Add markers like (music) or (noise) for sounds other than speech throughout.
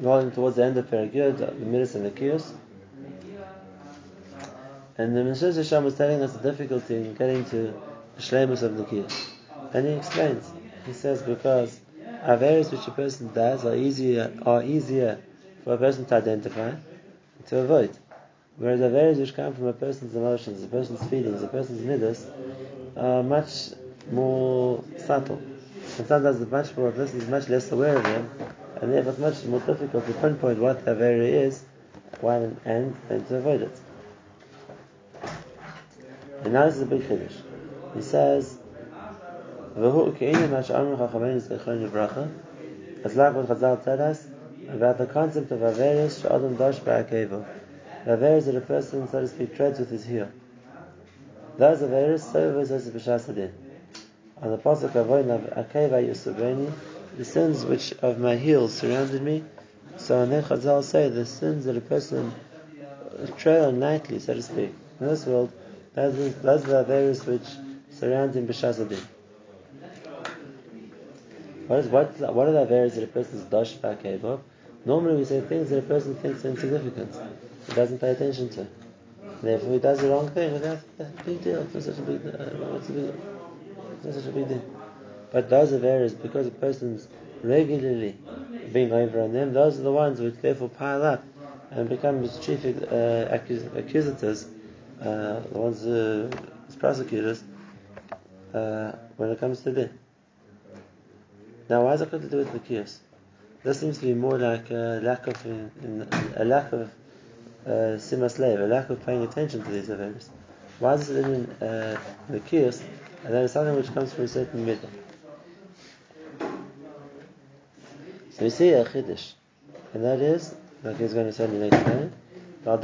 rolling towards the end of Perigud, the Midas and the Kiyos. And the Meshach Hashem was telling us the difficulty in getting to the Shlemus of the Kiyos. And he explains, he says, because Averis which a person does are easier, are easier for a person to identify, and to avoid. Whereas Averis which come from a person's emotions, a person's feelings, a person's midas, are much more subtle. And sometimes the much more, a person is much less aware of them, and therefore it's much more difficult to pinpoint what the Avera is, one and then to avoid it. And now this is a big chiddush. He says, "V'hu ke'inu ma'sh'amru chachamenu zechon bracha." It's like what Chazal tell us about the concept of averis she'adam dash ba'akevo. Averis that a person, so to speak, treads with his heel. Those averis so as b'shasadin. On the pasuk avoyin akeva yusubeni, the sins which of my heels surrounded me. So and then Chazal say the sins that a person tread on lightly, so to speak, in this world, are, those the averis which surround him b'shasadin. What is what? What are the averis that a person is dash ba'akevo? Normally we say things that a person thinks are insignificant. He doesn't pay attention to. Therefore he does the wrong thing without a big deal. It's not such a big uh, deal. Big It's not such a big deal. But those are areas because a person's regularly being over on them, those are the ones which therefore pile up and become his chief uh, accus- accusators, uh, the ones uh, prosecutors, uh, when it comes to them. Now, why is it got to do with the Makias? This seems to be more like a lack of in, in, a lack of uh, simas lev, a lack of paying attention to these events. Why is it in uh, Makias, and that is something which comes from a certain middle? So we see a chiddush, and that is, like he's going to say in the next line, when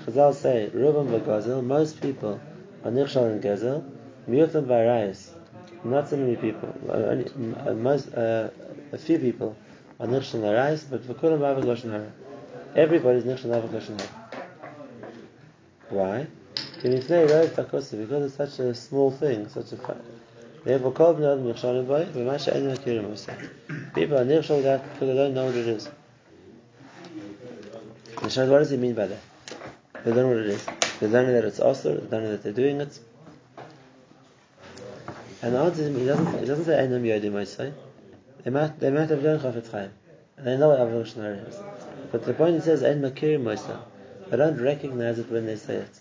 Chazal say Rubam v'Gazel, most people are nichshal in Gezel, miutam v'arayis, not so many people, only, uh, most, uh, a few people are nichshal in arayis, but v'kulam v'avik lashon hara. Everybody is nichshal avik lashon hara. Why? Because it's such a small thing, such a. Therefore, kol bnei nichshalim by v'ma. People are nichshal without because they don't know what it is. What does he mean by that? They don't know what it is. They don't know that it's also. They don't know that they're doing it. And the answer is, he doesn't. He doesn't say einam yodim oisai. They might. They might have learned chafetz chaim, and they know what is. But the point he says ein makirim oisa. They don't recognize it when they say it.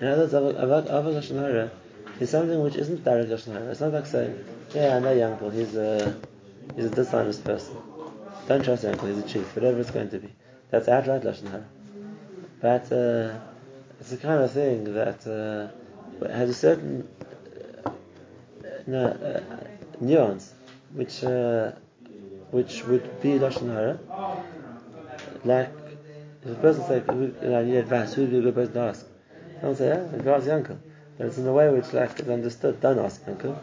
In other words, avos shnara is something which isn't direct lashon hara. It's not like saying, "Yeah, I know your uncle. He's a he's a dishonest person. Don't trust your uncle. He's a chief. Whatever it's going to be." That's outright lashon hara. But uh, it's the kind of thing that uh, has a certain uh, no, uh, nuance, which uh, which would be lashon hara. Like if a person you "I need advice," who would be a good person to ask? Someone say, "Yeah, ask your uncle." But it's in a way which, like, is understood. Don't ask uncle.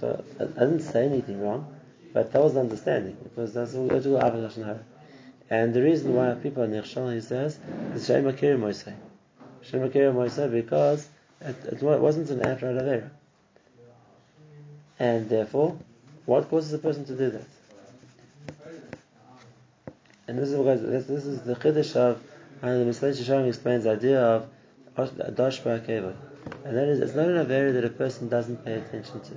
So I, I didn't say anything wrong, but that was the understanding because that's all lashon hara. And the reason why people are nichshal, he says, is Shem Akir Moisei. Shem Moisei because it, it wasn't an outright avera. And therefore, what causes a person to do that? And this is this, is the chiddush of how the Mishnah Shalom explains the idea of dash ba'akeva. And that is, it's not an avera that a person doesn't pay attention to.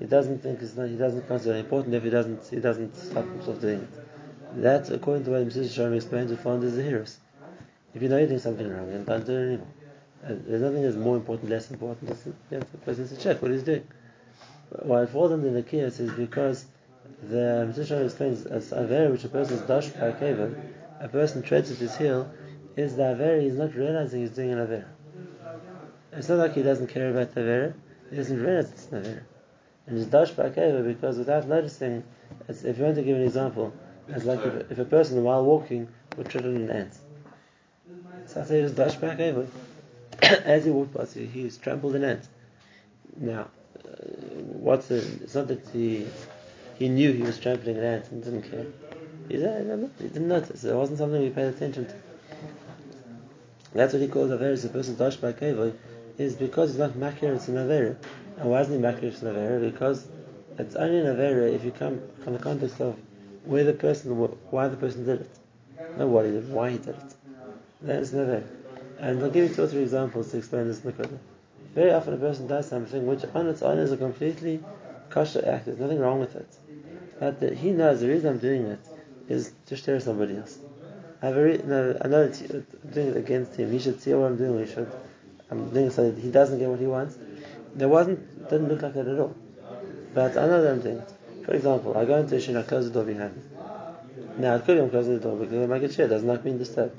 He doesn't think it's not, he doesn't consider it important if he doesn't, he doesn't stop himself doing it. That, according to what Mrs. Shalom explains, we find as a heroes. If you know you're doing something wrong, then don't do it anymore. And there's nothing that's more important, less important. It's, you have to person to check what he's doing. Why it falls under the kiyas is because the Mrs. Shalom explains as avera which a person is dash by a cave, a person treads with his heel, is the avera he's not realizing he's doing an avera. It's not like he doesn't care about the avera, he doesn't realize it's an avera. And he's dash by because without noticing, if you want to give an example, it's like if, if a person while walking would tread on an ant. So I say just dash back over. (coughs) As he walked past, he, he trampled an ant. Now, uh, what's the? It's not that he he knew he was trampling an ant and didn't care. He, he didn't notice. It wasn't something he paid attention to. That's what he calls avera. The person dash back over is because he's not makir. It's an avera. And why isn't he makir? It's an avera because it's only an avera if you come from the context of where the person, why the person did it, not what he did, why he did it. That is an avera. And I'll give you two or three examples to explain this nekuda. Very often a person does something which on its own is a completely kosher act. There's nothing wrong with it. But the, he knows the reason I'm doing it is to share somebody else. I have a no, I know that I'm doing it against him. He should see what I'm doing. We should. I'm doing it so that he doesn't get what he wants. There wasn't, didn't look like that at all. But another I'm it. For example, I go into a shin, I close the door behind me. Now, it could be I'm closing the door because I make a chair, doesn't like being disturbed.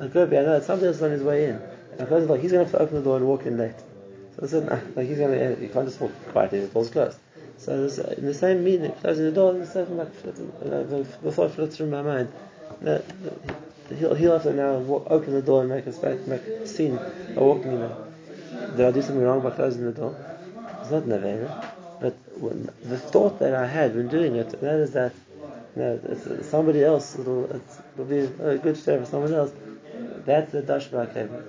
It could be, I know that somebody else is on his way in. And I close the door, he's going to have to open the door and walk in late. So I said, nah, like he's going to, eh, you can't just walk quietly, the door's closed. So this, uh, in the same meaning, closing the door, there's certain like, uh, the, the thought flits through my mind. That he'll, he'll have to now walk, open the door and make a, space, make a scene by walking in there. Did I do something wrong by closing the door? It's not nevera. But when, the thought that I had when doing it, that is that you know, it's, somebody else, it'll, it'll be a good share for someone else. That's the dashbar kevin.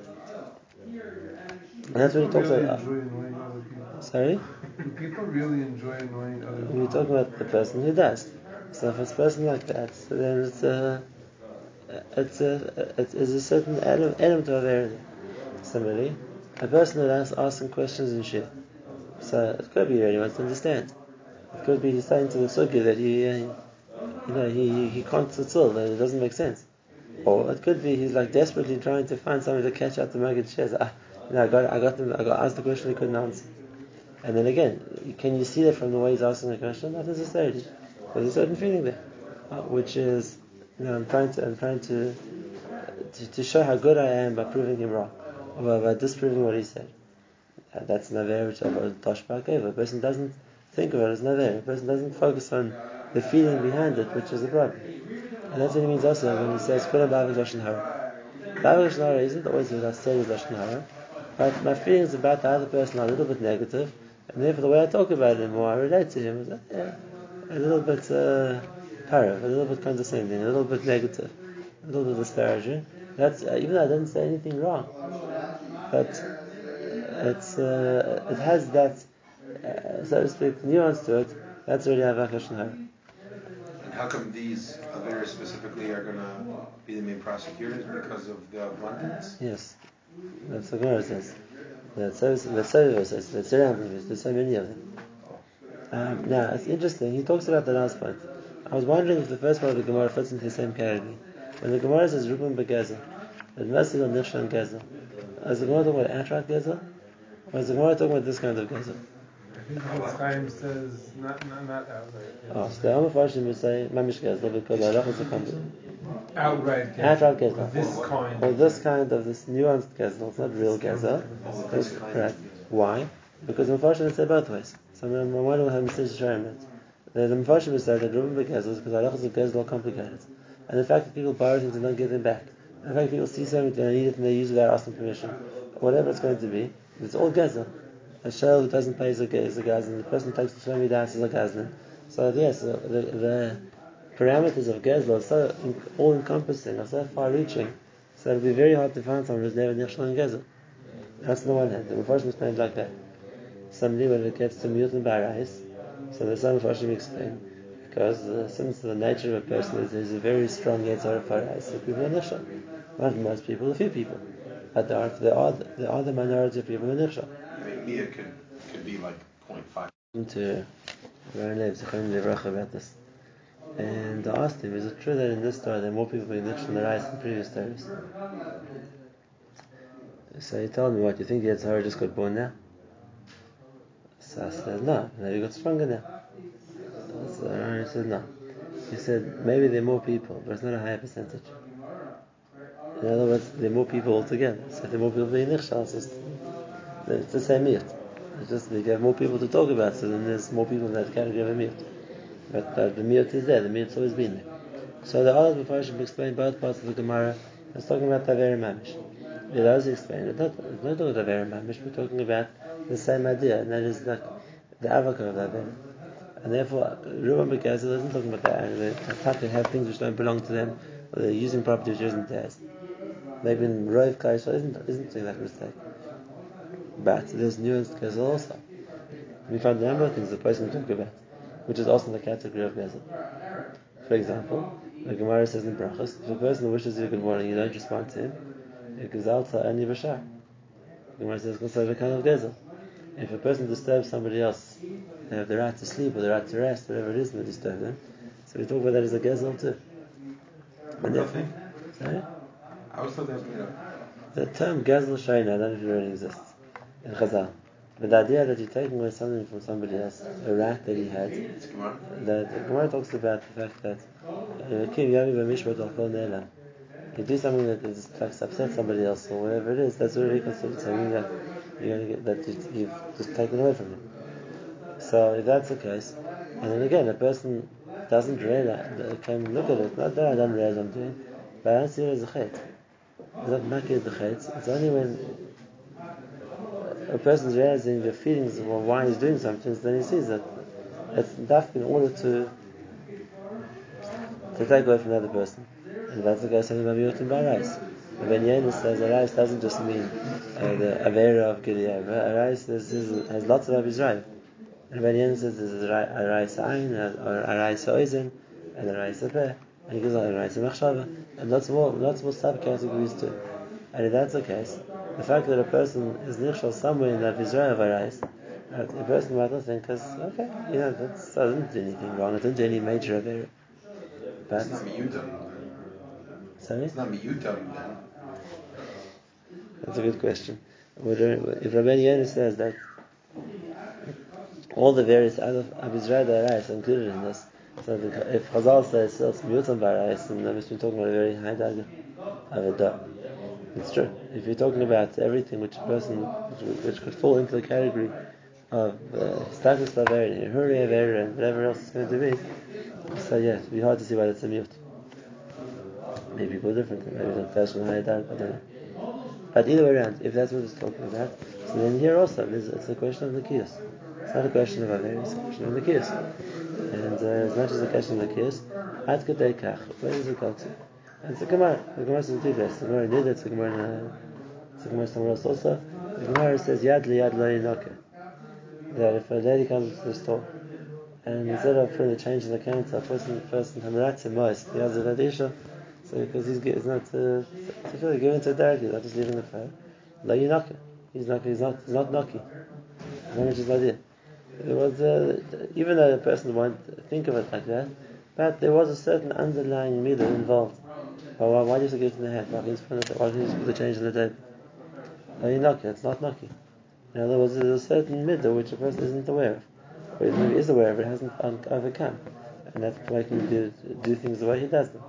And that's what he talks really about. enjoy annoying other people. Sorry? Do people really enjoy annoying other people? We're talking about the person who does. So if it's a person like that, so then it's a, it's a, it's a certain element, of awareness. Similarly, a person that asks, asking questions and shit. So it could be he really wants to understand. It could be he's saying to the sugi that he, uh, you know, he, he, can't fulfill, that it doesn't make sense. Or it could be he's like desperately trying to find somebody to catch out the Maggid shares. Ah, you know, I got, I got them, I got asked the question he couldn't answer. And then again, can you see that from the way he's asking the question? Not necessarily. There's a certain feeling there, uh, which is, you know, I'm trying to, I'm trying to, to, to show how good I am by proving him wrong, or by, by disproving what he said. Uh, that's average of a toshbak A person doesn't think of it as an aver. A person doesn't focus on the feeling behind it, which is the problem. And that's what he means also when he says, Kula Bavik Hara. Bavik Hara isn't always what I is Lashon Hara, but my feelings about the other person are a little bit negative, and therefore the way I talk about him or I relate to him is yeah, a little bit uh, parav, a little bit condescending, a little bit negative, a little bit disparaging. That's uh, even though I didn't say anything wrong, but it's uh, it has that uh, so to speak nuance to it. That's really Hara. And how come these Averas specifically are going to be the main prosecutors because of the abundance? Yes, that's what Gemara says. That's so. That's so. Says that's There's so many of them. Um, now it's interesting. He talks about the last point. I was wondering if the first part of the Gemara fits into the same category. When the Gemara says Rubin begezel, it must be on Nichshon gezel. Is the Gemara talking about Atrak gezel, or is the Gemara talking about this kind of gezel? I think Chofetz Chaim says not not not outright. Oh, so the Alma Farshim will say Mamish gezel because Allah is a complete. Outright. Atrak Gezel. gezel. This kind. Or this kind of this nuanced gezel. It's not real. It's- Right. Why? Because Mepharshim would say both ways. So I'm wondering how Mr. Shrem it. The the Mepharshim would say that Reuben begezel because halachas of gezel are complicated, and the fact that people borrow things and don't give them back, and the fact that people see something and they need it and they use it without asking permission, whatever it's going to be, it's all gezel. A shell who doesn't pay is a, is a. The person who takes the shlomi das is a. So yes, the, the, parameters of gezel are so all encompassing, are so far reaching, so it'll be very hard to find someone who's never nichshel in gezel. That's the one hand. The Mepharshim explained like that. Somebody when it gets to mute and barais, so the some Mepharshim explain because uh, since the nature of a person is there's a very strong yetzar parais, people are nichshel. Not most people, a few people. But there are, there are, there are the minority of people who are nichshel. I mean, Mia could, could be like 0.5. to Aaron Lev, Zichron Levracha, about this. And I asked him, is it true that in this story there are more people being nichshel in the rice than previous stories? So he told me, what, you think the Yetzirah just got born now? So I said, no, no, he got stronger now. So Aaron said, no. He said, maybe there are more people, but it's not a higher percentage. In other words, there are more people altogether. So there are more people being nichshel, it's it's the same miyut. It's just they have more people to talk about, so then there's more people in that category of a miyut. But uh, the miyut is there, the miyut's always been there. So the others before should explain both parts of the Gemara. It's talking about Taveri Mamish. The others explain it's not, it's not talking about Mamish, we're talking about the same idea, and that is like the avaka of Taveri. And therefore, Ruben Begazel isn't talking about that, and the to have things which don't belong to them, or they're using property which isn't theirs. Maybe in Rov Kaisha isn't, isn't doing that mistake. But there's nuanced Gezel also. We find a number of things the person can talk about. which is also in the category of Gezel. For example, the Gemara says in Brachas, if a person wishes you good morning, you don't respond to him, Gezalta and Yivashar. The Gemara says considered a kind of Gezel. If a person disturbs somebody else, they have the right to sleep or the right to rest, whatever it is, and they disturb them. So we talk about that as a Gezel too. And therefore, sorry? I was told that was made up. The term Gezel Shaina, I don't know if it really exists in Chazal. But the idea that you're taking away something from somebody else, a right that he had, that the Gemara talks about the fact that uh, You do something that is perhaps upset somebody else or whatever it is, that's already considered something that get that you- you've just taken away from him. So if that's the case, and then again, a person doesn't realize, can look at it, not that I don't realize I'm doing, but I don't see it as a chait. It's not makir the chait. It's only when a person's realizing the feelings of why he's doing something, then he sees that it's daf in order to to take away from the other person. And that's the case something about Miyutim Barais. When Yenis says Arais doesn't just mean uh, the Avera of Gilead. Arais is, is, has lots of Israel. And when Yenis says there's Arais Ain, or Arais Oizen, and Arais Apeh, and he goes on Arais Machshava, and lots more, lots more subcategories too. And if that's the case, the fact that a person is nichshal somewhere in that Israel of Arais, a person might not think, because, okay, you know, that doesn't do anything wrong, it doesn't do any major Avera. But, It's not miyutam. sorry? It's not miyutam then. That's a good question. If Rabbi Yonah says that all the various other Abizrad Arais are included in this, so the, if Chazal says it's Miyutam Barais, then that must we're talking about a very high dagger of a. It's true. If you're talking about everything which a person, which, which could fall into the category of uh, status of area, hurry of and whatever else it's going to be, so yeah, it'd be hard to see why that's a mute. Maybe people are different. Maybe it's a fashion high dagger, I don't know. But either way around, if that's what it's talking about, so then here also, it's a question of the kios. It's not a question of Aver, it's a question of the kios. And uh, as much as a question of the kios, Ad Kadei Kach, where does it go to? And it's a Gemara. The Gemara says two places. The Gemara did it, it's a Gemara, uh, it's a Gemara somewhere else also. The Gemara says Yad li Yad yinoke. That if a lady comes to the store, and instead of putting the change in the counter, a person, person Hamaratze Mois, he has a Radisha, so because he's, he's not, uh, to feel giving to directly, not just leaving for her. Lo yinoke. He's not, he's not, he's not knocky. How much is idea? Was, uh, even though the person won't think of it like that, but there was a certain underlying middle involved. Well, why, why do you have in the hand? Why why can't you put the change in the table? Knock it, it's not knocky. In other words, there's a certain middle which a person isn't aware of. Or he maybe is aware of it, hasn't overcome. And that's making him do, do things the way he does them.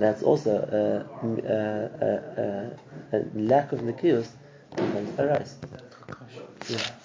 That's also uh, uh, uh, a lack of it comes to. Yeah.